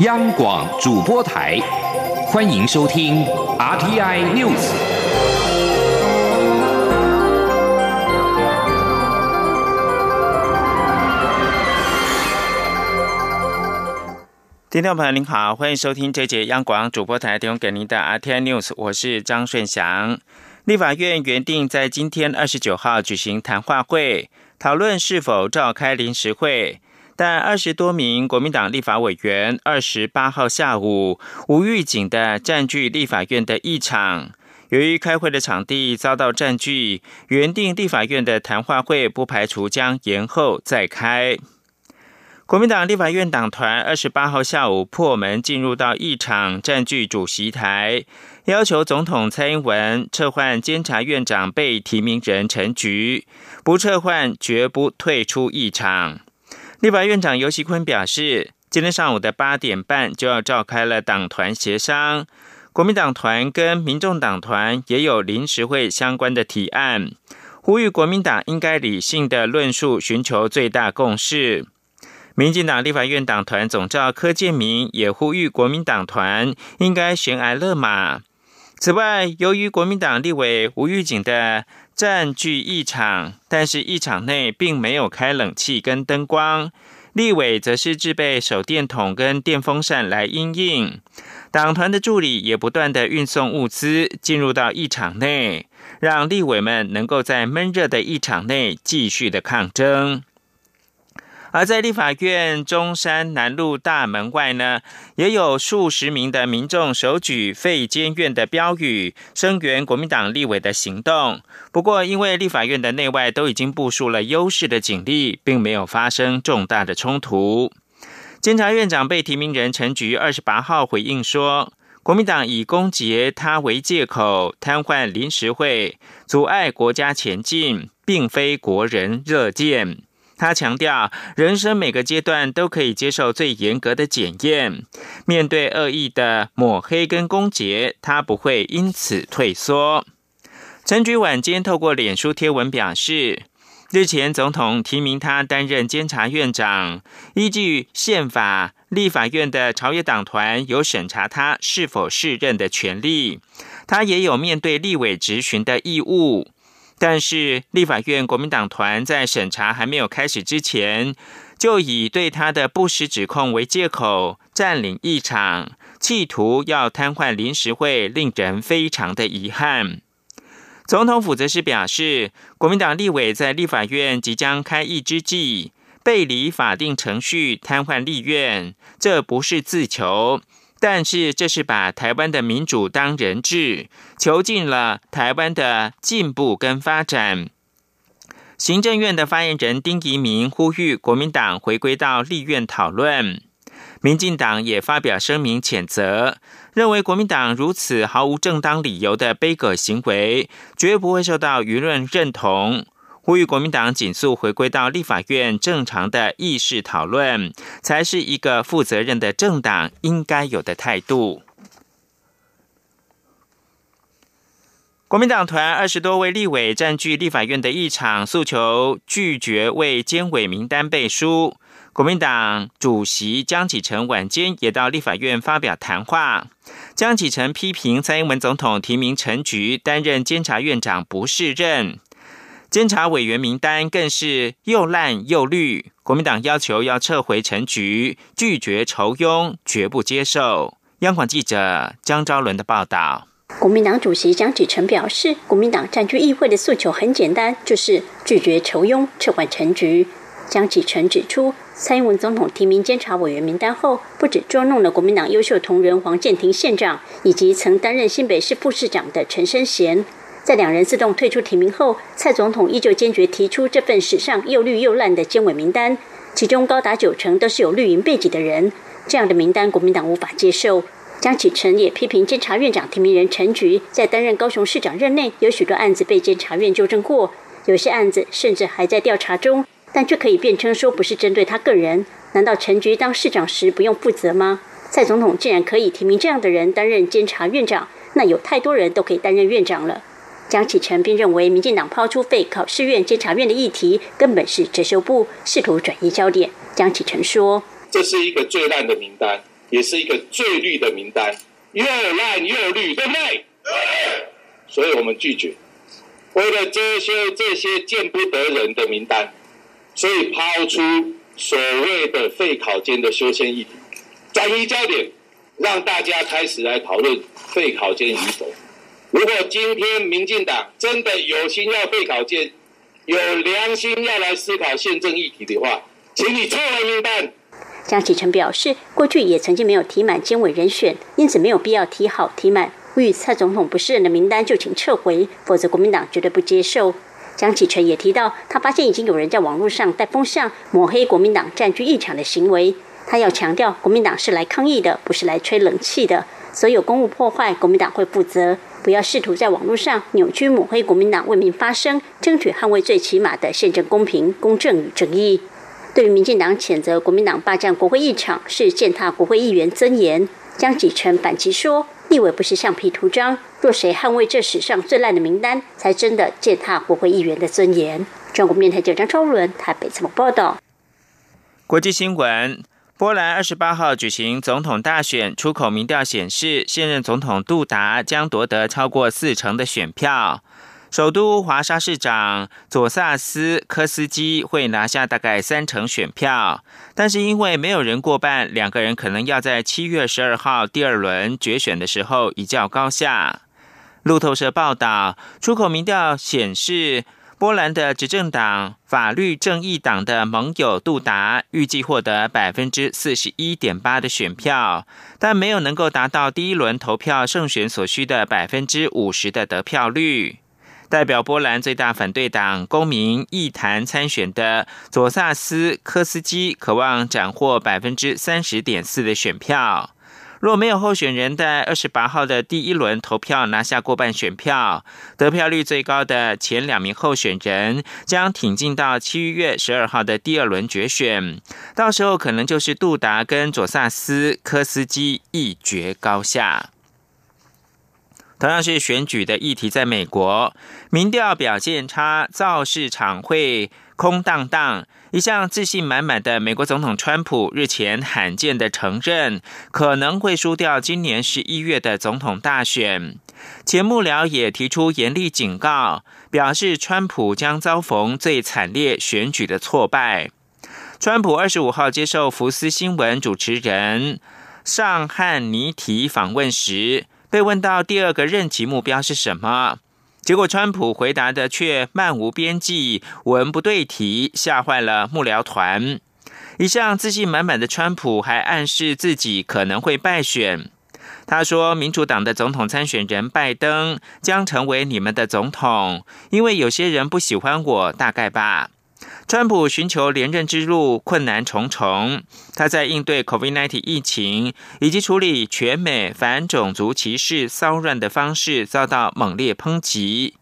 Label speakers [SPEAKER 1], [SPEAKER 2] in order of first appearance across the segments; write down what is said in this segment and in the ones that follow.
[SPEAKER 1] 央广主播台，欢迎收听 RTI News。
[SPEAKER 2] 听众朋友您好，欢迎收听这节央广主播台提供给您的 RTI News，我是张顺祥。立法院原定在今天二十九号举行谈话会，讨论是否召开临时会。但二十多名国民党立法委员二十八号下午无预警的占据立法院的议场，由于开会的场地遭到占据，原定立法院的谈话会不排除将延后再开。国民党立法院党团二十八号下午破门进入到议场，占据主席台，要求总统蔡英文撤换监察院长被提名人陈菊，不撤换绝不退出议场。立法院长尤锡坤表示，今天上午的八点半就要召开了党团协商，国民党团跟民众党团也有临时会相关的提案，呼吁国民党应该理性的论述，寻求最大共识。民进党立法院党团总召柯建明也呼吁国民党团应该悬崖勒马。此外，由于国民党立委吴玉景的占据议场，但是议场内并没有开冷气跟灯光，立委则是制备手电筒跟电风扇来阴应。党团的助理也不断的运送物资进入到议场内，让立委们能够在闷热的议场内继续的抗争。而在立法院中山南路大门外呢，也有数十名的民众手举废监院的标语，声援国民党立委的行动。不过，因为立法院的内外都已经部署了优势的警力，并没有发生重大的冲突。监察院长被提名人陈菊二十八号回应说，国民党以攻击他为借口，瘫痪临时会，阻碍国家前进，并非国人热见。他强调，人生每个阶段都可以接受最严格的检验。面对恶意的抹黑跟攻击，他不会因此退缩。陈菊晚间透过脸书贴文表示，日前总统提名他担任监察院长，依据宪法，立法院的朝野党团有审查他是否适任的权利，他也有面对立委质询的义务。但是，立法院国民党团在审查还没有开始之前，就以对他的不实指控为借口占领议场，企图要瘫痪临时会，令人非常的遗憾。总统府则是表示，国民党立委在立法院即将开议之际，背离法定程序瘫痪立院，这不是自求。但是，这是把台湾的民主当人质，囚禁了台湾的进步跟发展。行政院的发言人丁仪明呼吁国民党回归到立院讨论，民进党也发表声明谴责，认为国民党如此毫无正当理由的悲歌行为，绝不会受到舆论认同。呼吁国民党紧速回归到立法院正常的议事讨论，才是一个负责任的政党应该有的态度。国民党团二十多位立委占据立法院的议场，诉求拒绝为监委名单背书。国民党主席江启臣晚间也到立法院发表谈话。江启臣批评蔡英文总统提名陈菊担任监察院长不适任。监察委员名单更是又烂又绿，国民党要求要撤回陈局，拒绝酬庸，绝不接受。央广记者江昭伦的报道。
[SPEAKER 3] 国民党主席江启臣表示，国民党占据议会的诉求很简单，就是拒绝酬庸，撤换陈局。江启臣指出，蔡英文总统提名监察委员名单后，不止捉弄了国民党优秀同仁黄建庭县长，以及曾担任新北市副市长的陈生贤。在两人自动退出提名后，蔡总统依旧坚决提出这份史上又绿又烂的监委名单，其中高达九成都是有绿营背景的人。这样的名单，国民党无法接受。江启臣也批评监察院长提名人陈菊在担任高雄市长任内，有许多案子被监察院纠正过，有些案子甚至还在调查中，但却可以辩称说不是针对他个人。难道陈菊当市长时不用负责吗？蔡总统竟然可以提名这样的人担任监察院长，那有太多人都可以担任院长了。江启臣并认为，民进党抛出废考试院、监察院的议题，根本是遮羞布，试图转移焦点。江启臣说：“这是一个最烂的名单，
[SPEAKER 4] 也是一个最绿的名单，又烂又绿，对不对？所以我们拒绝。为了遮羞这些见不得人的名单，所以抛出所谓的废考监的修宪议题，转移焦点，让大家开始来讨论废考监与否。如果今天民进党真的有心要废考监，有良心要来思考宪政议题的话，请你撤回名单。
[SPEAKER 3] 江启臣表示，过去也曾经没有提满监委人选，因此没有必要提好提满。呼吁蔡总统不是人的名单就请撤回，否则国民党绝对不接受。江启臣也提到，他发现已经有人在网络上带风向抹黑国民党占据议场的行为。他要强调，国民党是来抗议的，不是来吹冷气的。所有公务破坏，国民党会负责。不要试图在网络上扭曲抹黑国民党为民发声，争取捍卫最起码的宪政公平、公正与正义。对于民进党谴责国民党霸占国会议场是践踏国会议员尊严，江启臣反击说：立委不是橡皮图章，若谁捍卫这史上最烂的名单，才真的践踏国会议员的尊严。中国面台记者张超伦台北怎么报道。
[SPEAKER 2] 国际新闻。波兰二十八号举行总统大选，出口民调显示，现任总统杜达将夺得超过四成的选票。首都华沙市长佐萨斯科斯基会拿下大概三成选票，但是因为没有人过半，两个人可能要在七月十二号第二轮决选的时候一较高下。路透社报道，出口民调显示。波兰的执政党法律正义党的盟友杜达预计获得百分之四十一点八的选票，但没有能够达到第一轮投票胜选所需的百分之五十的得票率。代表波兰最大反对党公民议坛参选的佐萨斯科斯基渴望斩获百分之三十点四的选票。若没有候选人在二十八号的第一轮投票拿下过半选票，得票率最高的前两名候选人将挺进到七月十二号的第二轮决选，到时候可能就是杜达跟佐萨斯科斯基一决高下。同样是选举的议题，在美国民调表现差，造势场会空荡荡。一向自信满满的美国总统川普日前罕见的承认，可能会输掉今年十一月的总统大选。前幕僚也提出严厉警告，表示川普将遭逢最惨烈选举的挫败。川普二十五号接受福斯新闻主持人尚汉尼提访问时，被问到第二个任期目标是什么。结果，川普回答的却漫无边际、文不对题，吓坏了幕僚团。一向自信满满的川普还暗示自己可能会败选。他说：“民主党的总统参选人拜登将成为你们的总统，因为有些人不喜欢我，大概吧。”川普寻求连任之路困难重重，他在应对 COVID-19 疫情以及处理全美反种族歧视骚乱的方式遭到猛烈抨击。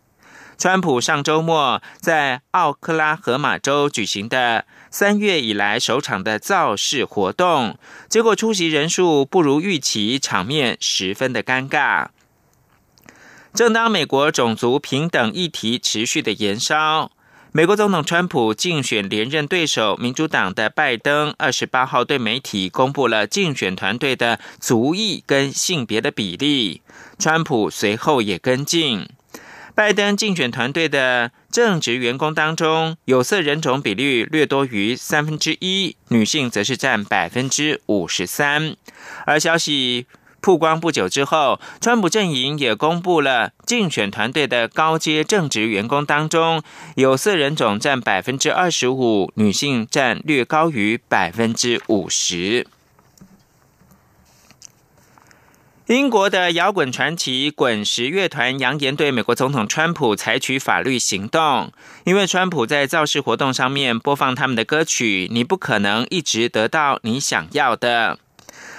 [SPEAKER 2] 川普上周末在奥克拉荷马州举行的三月以来首场的造势活动，结果出席人数不如预期，场面十分的尴尬。正当美国种族平等议题持续的延烧。美国总统川普竞选连任对手民主党的拜登，二十八号对媒体公布了竞选团队的族裔跟性别的比例。川普随后也跟进，拜登竞选团队的正职员工当中，有色人种比率略多于三分之一，女性则是占百分之五十三。而消息。曝光不久之后，川普阵营也公布了竞选团队的高阶正职员工当中，有色人种占百分之二十五，女性占略高于百分之五十。英国的摇滚传奇滚石乐团扬言对美国总统川普采取法律行动，因为川普在造势活动上面播放他们的歌曲，你不可能一直得到你想要的。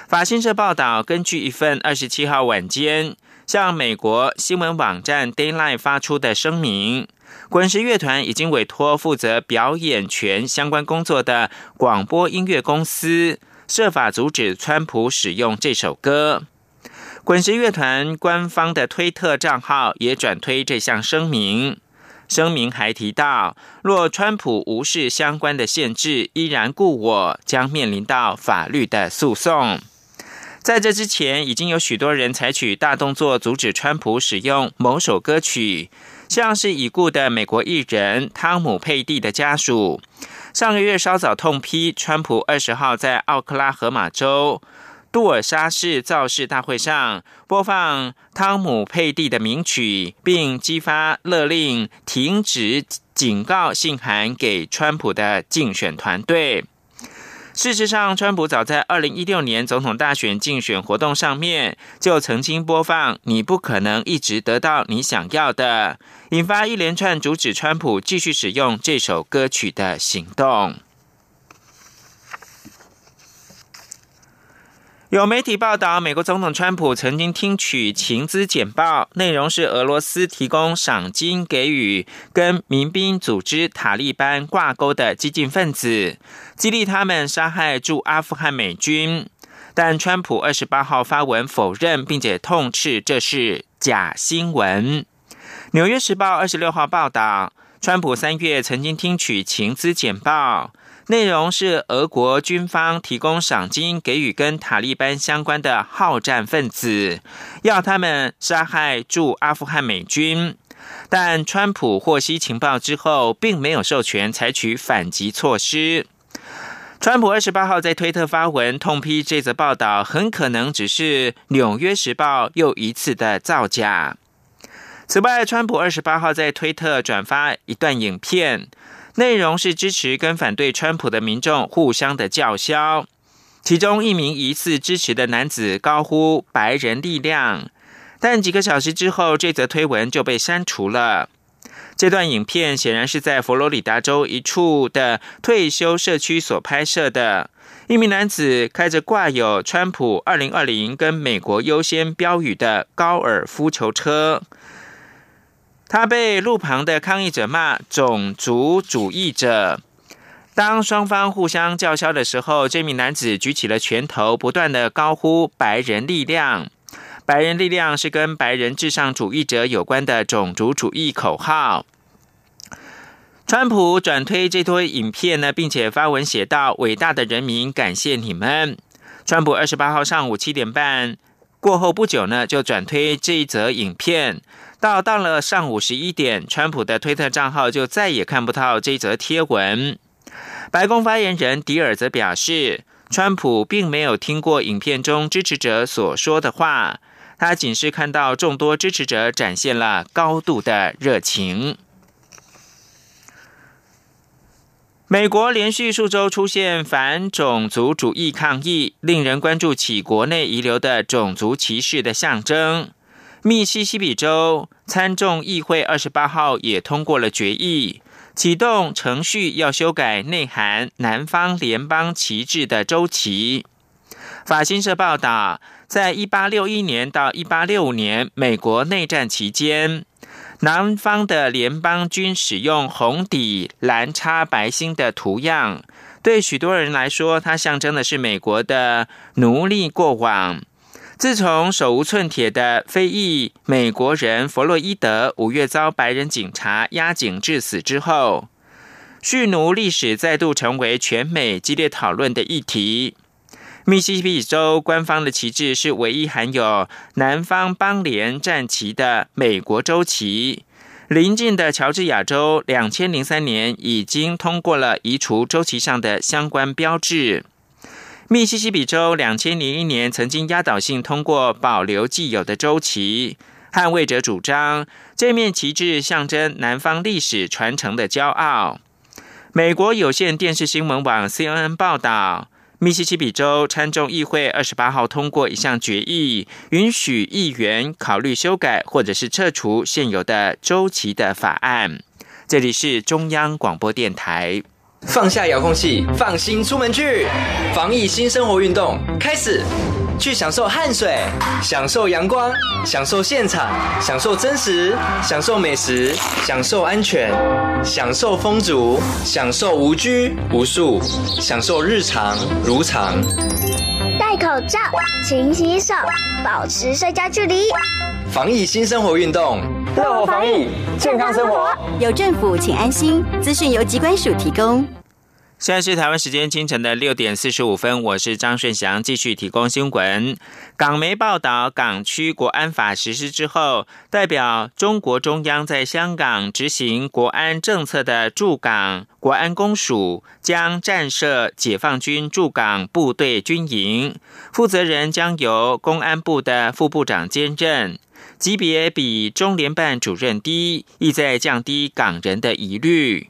[SPEAKER 2] 法新社报道，根据一份二十七号晚间向美国新闻网站 d a y l i g h t 发出的声明，滚石乐团已经委托负责表演权相关工作的广播音乐公司，设法阻止川普使用这首歌。滚石乐团官方的推特账号也转推这项声明，声明还提到，若川普无视相关的限制，依然故我，将面临到法律的诉讼。在这之前，已经有许多人采取大动作阻止川普使用某首歌曲，像是已故的美国艺人汤姆·佩蒂的家属，上个月稍早痛批川普二十号在奥克拉荷马州杜尔沙市造势大会上播放汤姆·佩蒂的名曲，并激发勒令停止警告信函给川普的竞选团队。事实上，川普早在二零一六年总统大选竞选活动上面就曾经播放“你不可能一直得到你想要的”，引发一连串阻止川普继续使用这首歌曲的行动。有媒体报道，美国总统川普曾经听取情资简报，内容是俄罗斯提供赏金给予跟民兵组织塔利班挂钩的激进分子，激励他们杀害驻阿富汗美军。但川普二十八号发文否认，并且痛斥这是假新闻。纽约时报二十六号报道，川普三月曾经听取情资简报。内容是俄国军方提供赏金给予跟塔利班相关的好战分子，要他们杀害驻阿富汗美军。但川普获悉情报之后，并没有授权采取反击措施。川普二十八号在推特发文痛批这则报道，很可能只是《纽约时报》又一次的造假。此外，川普二十八号在推特转发一段影片。内容是支持跟反对川普的民众互相的叫嚣，其中一名疑似支持的男子高呼“白人力量”，但几个小时之后，这则推文就被删除了。这段影片显然是在佛罗里达州一处的退休社区所拍摄的，一名男子开着挂有“川普二零二零”跟“美国优先”标语的高尔夫球车。他被路旁的抗议者骂种族主义者。当双方互相叫嚣的时候，这名男子举起了拳头，不断的高呼“白人力量”。白人力量是跟白人至上主义者有关的种族主义口号。川普转推这段影片呢，并且发文写道：“伟大的人民，感谢你们。”川普二十八号上午七点半过后不久呢，就转推这一则影片。到到了上午十一点，川普的推特账号就再也看不到这则贴文。白宫发言人迪尔则表示，川普并没有听过影片中支持者所说的话，他仅是看到众多支持者展现了高度的热情。美国连续数周出现反种族主义抗议，令人关注起国内遗留的种族歧视的象征。密西西比州参众议会二十八号也通过了决议，启动程序要修改内含南方联邦旗帜的周期。法新社报道，在一八六一年到一八六五年美国内战期间，南方的联邦军使用红底蓝插白星的图样，对许多人来说，它象征的是美国的奴隶过往。自从手无寸铁的非裔美国人弗洛伊德五月遭白人警察压颈致死之后，蓄奴历史再度成为全美激烈讨论的议题。密西西比州官方的旗帜是唯一含有南方邦联战旗的美国州旗。邻近的乔治亚州，两千零三年已经通过了移除州旗上的相关标志。密西西比州两千零一年曾经压倒性通过保留既有的州旗，捍卫者主张这面旗帜象征南方历史传承的骄傲。美国有线电视新闻网 CNN 报道，密西西比州参众议会二十八号通过一项决议，允许议员考虑修改或者是撤除现有的州旗的法案。这里是中央广播电台。
[SPEAKER 5] 放下遥控器，放心出门去。防疫新生活运动开始，去享受汗水，享受阳光，享受现场，享受真实，享受美食，享受安全，享受风足，享受无拘无束，享受日常如常。
[SPEAKER 6] 戴口罩，勤洗手，保持社交距离。
[SPEAKER 5] 防疫新生活运动，
[SPEAKER 7] 乐活防疫，健康生活。
[SPEAKER 8] 有政府，请安心。资讯由机关署提供。
[SPEAKER 2] 现在是台湾时间清晨的六点四十五分，我是张顺祥，继续提供新闻。港媒报道，港区国安法实施之后，代表中国中央在香港执行国安政策的驻港国安公署将战设解放军驻港部队军营，负责人将由公安部的副部长兼任，级别比中联办主任低，意在降低港人的疑虑。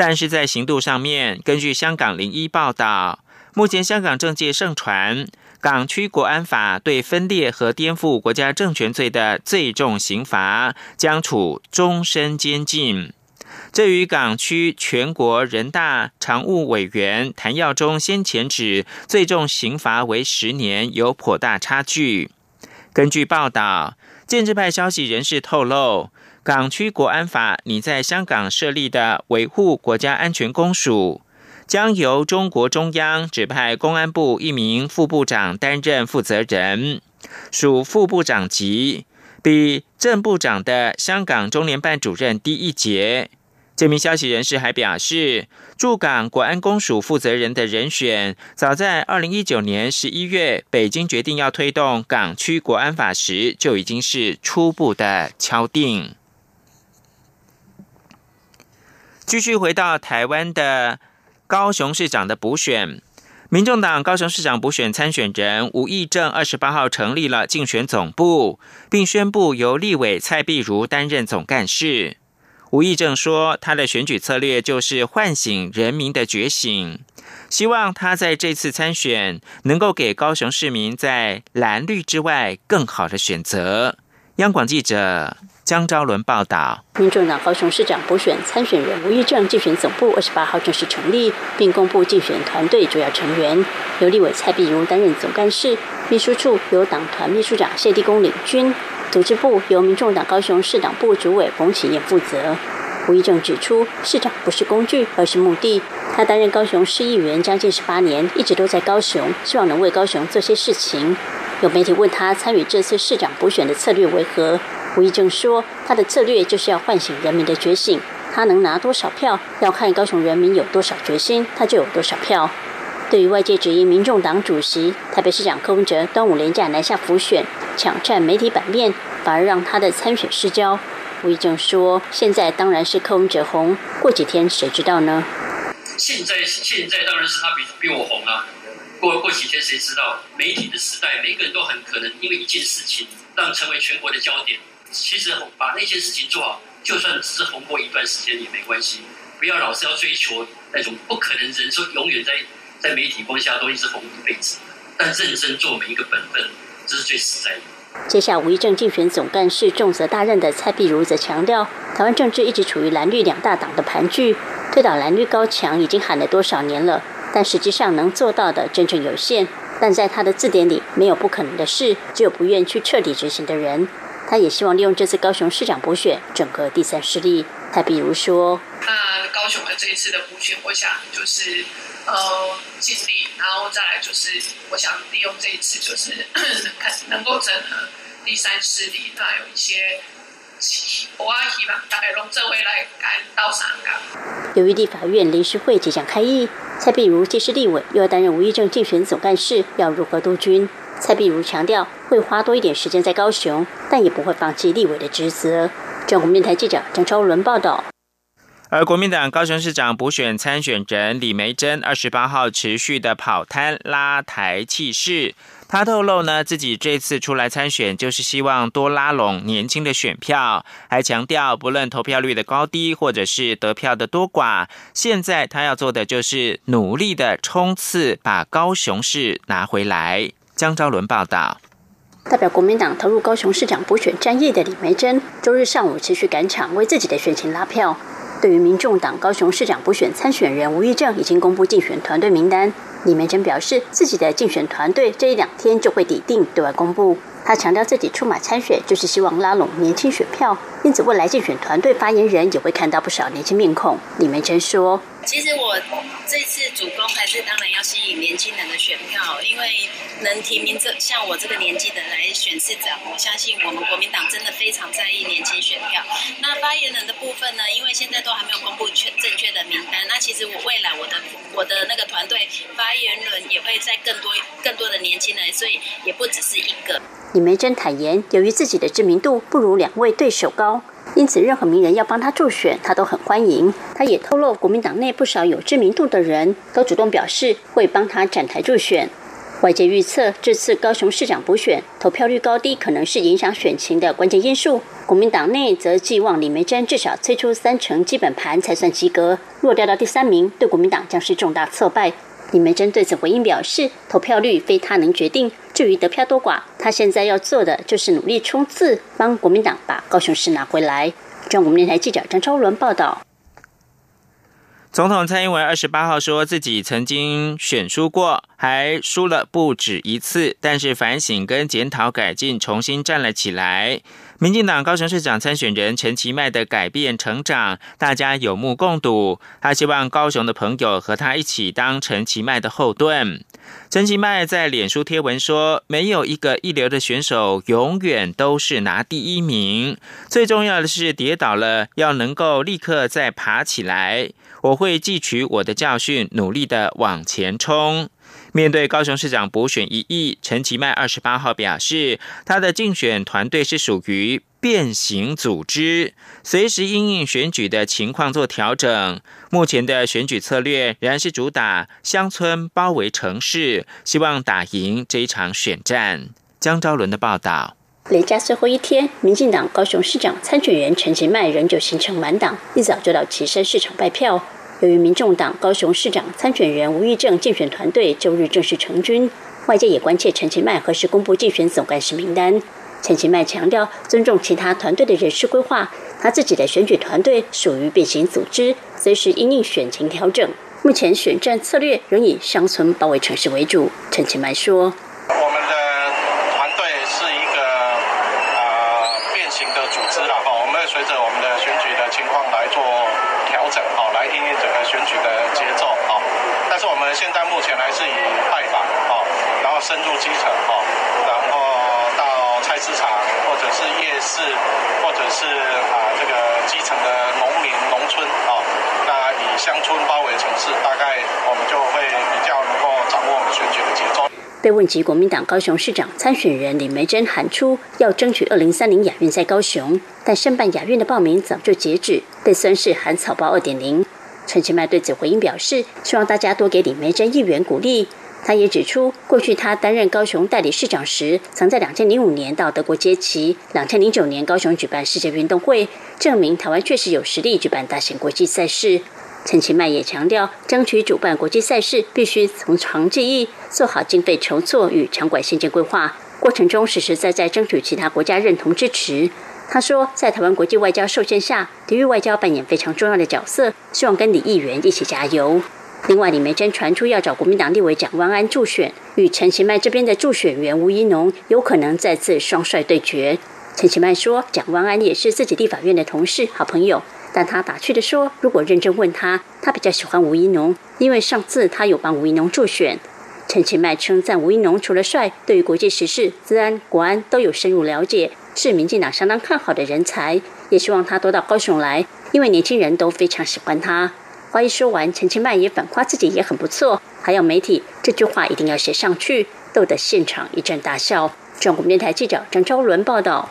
[SPEAKER 2] 但是在行动上面，根据香港零一报道，目前香港政界盛传港区国安法对分裂和颠覆国家政权罪的最重刑罚将处终身监禁。这与港区全国人大常务委员谭耀宗先前指最重刑罚为十年有颇大差距。根据报道，建制派消息人士透露。港区国安法拟在香港设立的维护国家安全公署，将由中国中央指派公安部一名副部长担任负责人，属副部长级，比正部长的香港中联办主任低一截。这名消息人士还表示，驻港国安公署负责人的人选，早在二零一九年十一月，北京决定要推动港区国安法时，就已经是初步的敲定。继续回到台湾的高雄市长的补选，民众党高雄市长补选参选人吴益正二十八号成立了竞选总部，并宣布由立委蔡碧如担任总干事。吴益正说，他的选举策略就是唤醒人民的觉醒，希望他在这次参选能够给高雄市民在蓝绿之外更好的选择。央广记者。江昭伦报道，
[SPEAKER 3] 民众党高雄市长补选参选人吴玉正竞选总部二十八号正式成立，并公布竞选团队主要成员，由立委蔡碧如担任总干事，秘书处由党团秘书长谢立功领军，组织部由民众党高雄市党部主委冯启燕负责。吴玉正指出，市长不是工具，而是目的。他担任高雄市议员将近十八年，一直都在高雄，希望能为高雄做些事情。有媒体问他参与这次市长补选的策略为何？吴益正说：“他的策略就是要唤醒人民的觉醒，他能拿多少票，要看高雄人民有多少决心，他就有多少票。”对于外界质疑民众党主席台北市长柯文哲端午连假南下浮选，抢占媒体版面，反而让他的参选失焦，吴益正说：“现在当然是柯文哲红，过几天谁知道呢？”
[SPEAKER 7] 现在现在当然是他比比我红啊，过过几天谁知道？媒体的时代，每个人都很可能因为一件事情让成为全国的焦点。其实把那件事情做好，就算只是红过一段时间也没关系。不要老是要追求那种不可能人说永远在在媒体光下都一直红一辈子。但认真做每一个本分，这是最实在的。
[SPEAKER 3] 接下吴一正竞选总干事重责大任的蔡碧如则强调，台湾政治一直处于蓝绿两大党的盘踞，推倒蓝绿高墙已经喊了多少年了，但实际上能做到的真正有限。但在他的字典里，没有不可能的事，只有不愿去彻底执行的人。他也希望利用这次高雄市长补选整合第三势力。他比如说，
[SPEAKER 8] 那高雄的这一次的补选，我想就是呃尽力，然后再来就是我想利用这一次就是 看能够整合第三势力，那有一些我希望大概用这回来赶到香港。
[SPEAKER 3] 由于立法院临时会即将开议，蔡碧如既是立委，又要担任无议政竞选总干事，要如何督军？蔡碧如强调，会花多一点时间在高雄，但也不会放弃立委的职责。中国电台记者张超伦报道。
[SPEAKER 2] 而国民党高雄市长补选参选人李梅珍，二十八号持续的跑摊拉台气势。他透露呢，自己这次出来参选，就是希望多拉拢年轻的选票，还强调，不论投票率的高低，或者是得票的多寡，现在他要做的就是努力的冲刺，把高雄市拿回来。江昭伦报道，
[SPEAKER 3] 代表国民党投入高雄市长补选战役的李梅珍，周日上午持续赶场为自己的选情拉票。对于民众党高雄市长补选参选人吴玉正已经公布竞选团队名单，李梅珍表示自己的竞选团队这一两天就会抵定对外公布。他强调自己出马参选就是希望拉拢年轻选票，因此未来竞选团队发言人也会看到不少年轻面孔。李梅珍说。
[SPEAKER 9] 其实我这次主攻还是当然要吸引年轻人的选票，因为能提名这像我这个年纪的来选市长，我相信我们国民党真的非常在意年轻选票。那发言人的部分呢？因为现在都还没有公布确正确的名单，那其实我未来我的我的那个团队发言人也会在更多更多的年轻人，所以也不只是一个。
[SPEAKER 3] 李梅珍坦言，由于自己的知名度不如两位对手高。因此，任何名人要帮他助选，他都很欢迎。他也透露，国民党内不少有知名度的人都主动表示会帮他展台助选。外界预测，这次高雄市长补选投票率高低可能是影响选情的关键因素。国民党内则寄望李梅珍至少催出三成基本盘才算及格，若掉到第三名，对国民党将是重大挫败。李梅珍对此回应表示，投票率非他能决定。至于得票多寡，他现在要做的就是努力冲刺，帮国民党把高雄市拿回来。中国电台记者张超伦报道。
[SPEAKER 2] 总统蔡英文二十八号说自己曾经选输过，还输了不止一次，但是反省跟检讨改进，重新站了起来。民进党高雄市长参选人陈其迈的改变成长，大家有目共睹。他希望高雄的朋友和他一起当陈其迈的后盾。陈其迈在脸书贴文说：“没有一个一流的选手永远都是拿第一名，最重要的是跌倒了要能够立刻再爬起来。我会汲取我的教训，努力的往前冲。”面对高雄市长补选一役，陈其迈二十八号表示，他的竞选团队是属于变形组织，随时因应选举的情况做调整。目前的选举策略仍然是主打乡村包围城市，希望打赢这一场选战。江昭伦的报道。
[SPEAKER 3] 连假最后一天，民进党高雄市长参选人陈其迈仍旧行程满档，一早就到旗山市场拜票。由于民众党高雄市长参选人吴玉正竞选团队周日正式成军，外界也关切陈其迈何时公布竞选总干事名单。陈其迈强调尊重其他团队的人事规划，他自己的选举团队属于变形组织，随时因应选情调整。目前选战策略仍以乡村包围城市为主。陈其迈说。
[SPEAKER 10] 深入基层哈，然后到菜市场或者是夜市，或者是啊这个基层的农民农村啊，那以乡村包围城市，大概我们就会比较能够掌握我们选举的节奏。
[SPEAKER 3] 被问及国民党高雄市长参选人李梅珍喊出要争取二零三零亚运在高雄，但申办亚运的报名早就截止，被孙氏喊草包二点零。陈其迈对此回应表示，希望大家多给李梅珍一员鼓励。他也指出，过去他担任高雄代理市长时，曾在2005年到德国接旗；2009年高雄举办世界运动会，证明台湾确实有实力举办大型国际赛事。陈其迈也强调，争取主办国际赛事必须从长计议，做好经费筹措与场馆新建规划，过程中实实在在争取其他国家认同支持。他说，在台湾国际外交受限下，体育外交扮演非常重要的角色，希望跟李议员一起加油。另外，李梅珍传出要找国民党立委蒋万安助选，与陈其迈这边的助选员吴怡农有可能再次双帅对决。陈其迈说，蒋万安也是自己立法院的同事、好朋友，但他打趣的说，如果认真问他，他比较喜欢吴怡农，因为上次他有帮吴怡农助选。陈其迈称赞吴怡农除了帅，对于国际时事、治安、国安都有深入了解，是民进党相当看好的人才，也希望他多到高雄来，因为年轻人都非常喜欢他。话一说完，陈其迈也反夸自己也很不错，还有媒体这句话一定要写上去，逗得现场一阵大笑。中国电台记者张昭伦报道。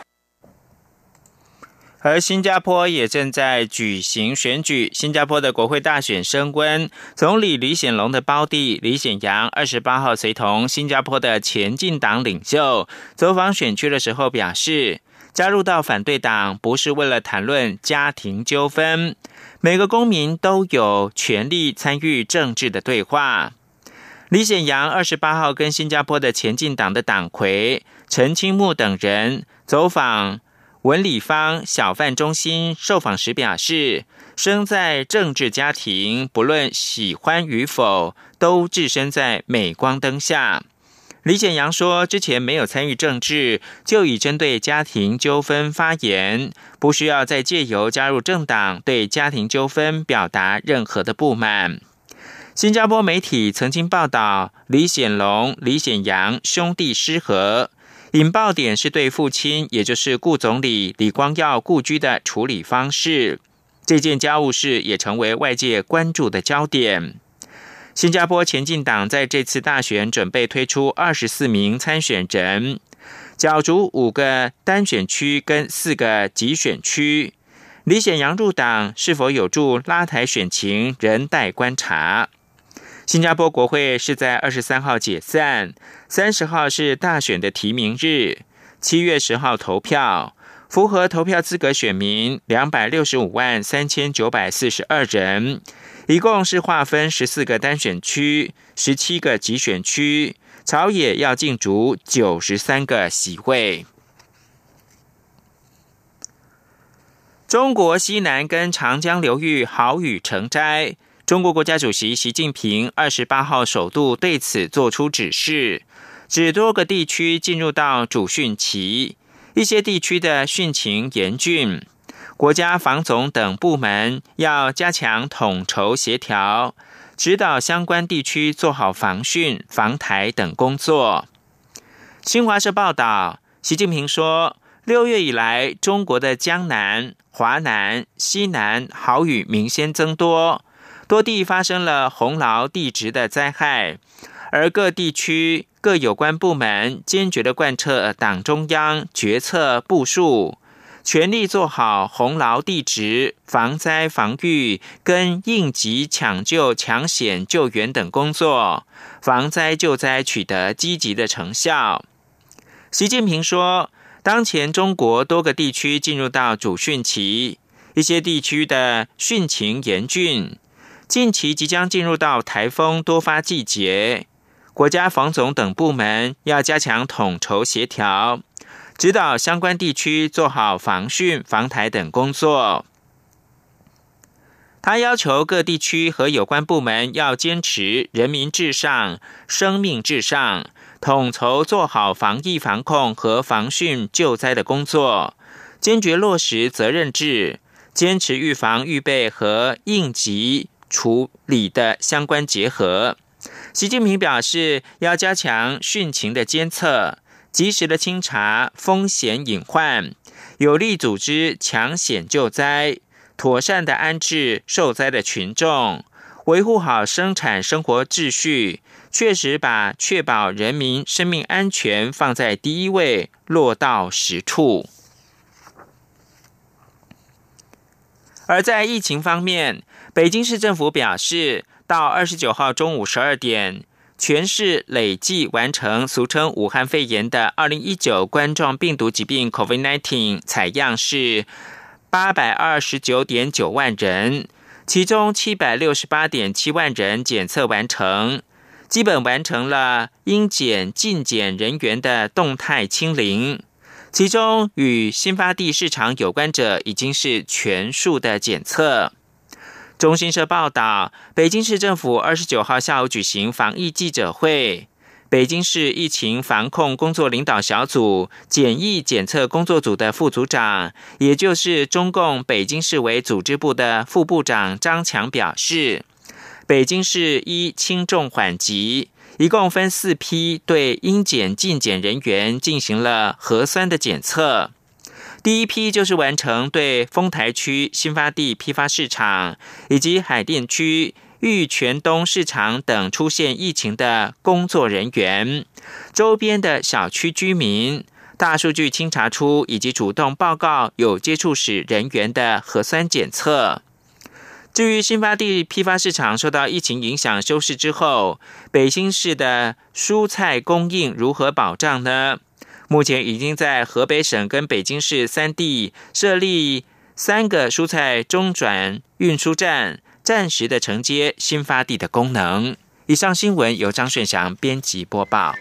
[SPEAKER 2] 而新加坡也正在举行选举，新加坡的国会大选升温，总理李显龙的胞弟李显阳二十八号随同新加坡的前进党领袖走访选区的时候表示。加入到反对党不是为了谈论家庭纠纷，每个公民都有权利参与政治的对话。李显阳二十八号跟新加坡的前进党的党魁陈清木等人走访文理方小贩中心，受访时表示，生在政治家庭，不论喜欢与否，都置身在镁光灯下。李显阳说：“之前没有参与政治，就已针对家庭纠纷发言，不需要再借由加入政党对家庭纠纷表达任何的不满。”新加坡媒体曾经报道李显龙、李显阳兄弟失和，引爆点是对父亲，也就是顾总理李光耀故居的处理方式。这件家务事也成为外界关注的焦点。新加坡前进党在这次大选准备推出二十四名参选人，角逐五个单选区跟四个集选区。李显阳入党是否有助拉抬选情，仍待观察。新加坡国会是在二十三号解散，三十号是大选的提名日，七月十号投票。符合投票资格选民两百六十五万三千九百四十二人，一共是划分十四个单选区、十七个集选区，朝野要竞逐九十三个席位。中国西南跟长江流域好雨成灾，中国国家主席习近平二十八号首度对此作出指示，指多个地区进入到主汛期。一些地区的汛情严峻，国家防总等部门要加强统筹协调，指导相关地区做好防汛、防台等工作。新华社报道，习近平说，六月以来，中国的江南、华南、西南豪雨明显增多，多地发生了洪涝地质的灾害，而各地区。各有关部门坚决的贯彻党中央决策部署，全力做好洪涝地质防灾防御跟应急抢救抢险救援等工作，防灾救灾取得积极的成效。习近平说，当前中国多个地区进入到主汛期，一些地区的汛情严峻，近期即将进入到台风多发季节。国家防总等部门要加强统筹协调，指导相关地区做好防汛、防台等工作。他要求各地区和有关部门要坚持人民至上、生命至上，统筹做好防疫防控和防汛救灾的工作，坚决落实责任制，坚持预防、预备和应急处理的相关结合。习近平表示，要加强汛情的监测，及时的清查风险隐患，有力组织抢险救灾，妥善的安置受灾的群众，维护好生产生活秩序，确实把确保人民生命安全放在第一位落到实处。而在疫情方面，北京市政府表示。到二十九号中午十二点，全市累计完成俗称武汉肺炎的二零一九冠状病毒疾病 （COVID-19） 采样是八百二十九点九万人，其中七百六十八点七万人检测完成，基本完成了应检尽检人员的动态清零。其中与新发地市场有关者已经是全数的检测。中新社报道，北京市政府二十九号下午举行防疫记者会。北京市疫情防控工作领导小组检疫检测工作组的副组长，也就是中共北京市委组织部的副部长张强表示，北京市依轻重缓急，一共分四批对应检尽检人员进行了核酸的检测。第一批就是完成对丰台区新发地批发市场以及海淀区玉泉东市场等出现疫情的工作人员，周边的小区居民，大数据清查出以及主动报告有接触史人员的核酸检测。至于新发地批发市场受到疫情影响休市之后，北京市的蔬菜供应如何保障呢？目前已经在河北省跟北京市三地设立三个蔬菜中转运输站，暂时的承接新发地的功能。以上新闻由张顺祥编辑播报。